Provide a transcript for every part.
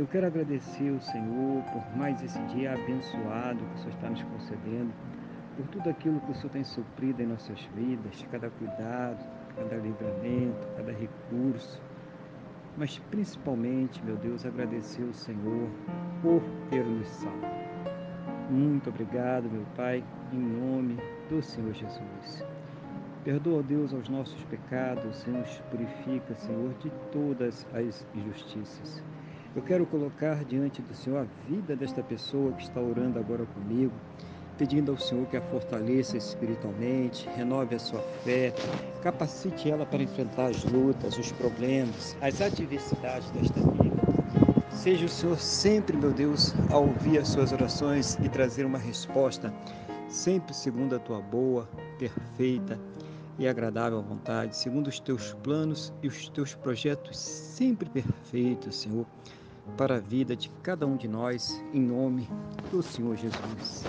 eu quero agradecer ao Senhor por mais esse dia abençoado que o Senhor está nos concedendo, por tudo aquilo que o Senhor tem suprido em nossas vidas, cada cuidado, cada livramento, cada recurso. Mas principalmente, meu Deus, agradecer ao Senhor por ter nos salvo. Muito obrigado, meu Pai, em nome do Senhor Jesus. Perdoa, Deus, aos nossos pecados, Senhor, nos purifica, Senhor, de todas as injustiças. Eu quero colocar diante do Senhor a vida desta pessoa que está orando agora comigo, pedindo ao Senhor que a fortaleça espiritualmente, renove a sua fé, capacite ela para enfrentar as lutas, os problemas, as adversidades desta vida. Seja o Senhor sempre, meu Deus, a ouvir as suas orações e trazer uma resposta, sempre segundo a tua boa, perfeita e agradável vontade, segundo os teus planos e os teus projetos sempre perfeitos, Senhor para a vida de cada um de nós, em nome do Senhor Jesus.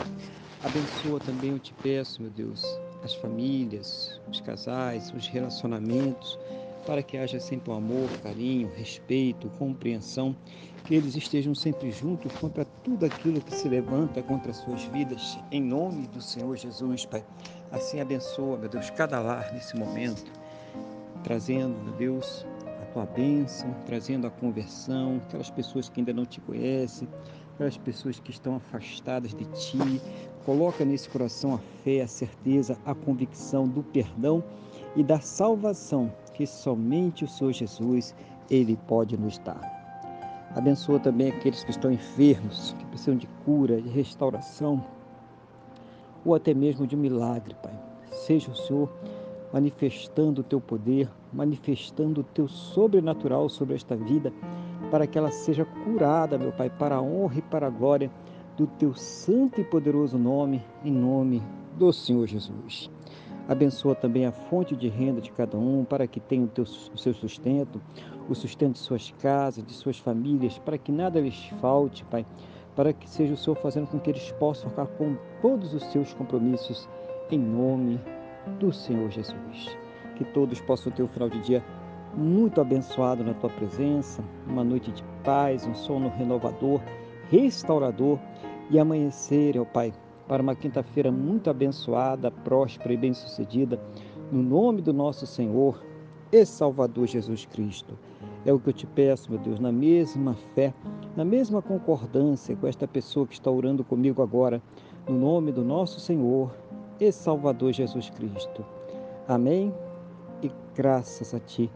Abençoa também, eu te peço, meu Deus, as famílias, os casais, os relacionamentos, para que haja sempre um amor, carinho, respeito, compreensão, que eles estejam sempre juntos contra tudo aquilo que se levanta contra as suas vidas, em nome do Senhor Jesus, Pai. Assim abençoa, meu Deus, cada lar nesse momento, trazendo, meu Deus, tua bênção, trazendo a conversão, aquelas pessoas que ainda não te conhecem, aquelas pessoas que estão afastadas de ti. Coloca nesse coração a fé, a certeza, a convicção do perdão e da salvação que somente o Senhor Jesus ele pode nos dar. Abençoa também aqueles que estão enfermos, que precisam de cura, de restauração, ou até mesmo de milagre, Pai. Seja o Senhor manifestando o teu poder, manifestando o teu sobrenatural sobre esta vida, para que ela seja curada, meu Pai, para a honra e para a glória do teu santo e poderoso nome, em nome do Senhor Jesus. Abençoa também a fonte de renda de cada um, para que tenha o, teu, o seu sustento, o sustento de suas casas, de suas famílias, para que nada lhes falte, Pai, para que seja o Senhor fazendo com que eles possam ficar com todos os seus compromissos, em nome do Senhor Jesus. Que todos possam ter um final de dia muito abençoado na tua presença, uma noite de paz, um sono renovador, restaurador e amanhecer, ó Pai, para uma quinta-feira muito abençoada, próspera e bem-sucedida, no nome do nosso Senhor e Salvador Jesus Cristo. É o que eu te peço, meu Deus, na mesma fé, na mesma concordância com esta pessoa que está orando comigo agora, no nome do nosso Senhor e Salvador Jesus Cristo. Amém? E graças a Ti,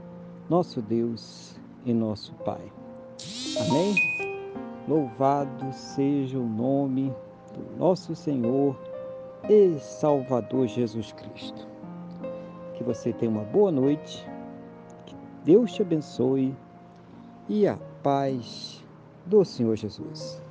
nosso Deus e nosso Pai. Amém? Louvado seja o nome do nosso Senhor e Salvador Jesus Cristo. Que você tenha uma boa noite, que Deus te abençoe e a paz do Senhor Jesus.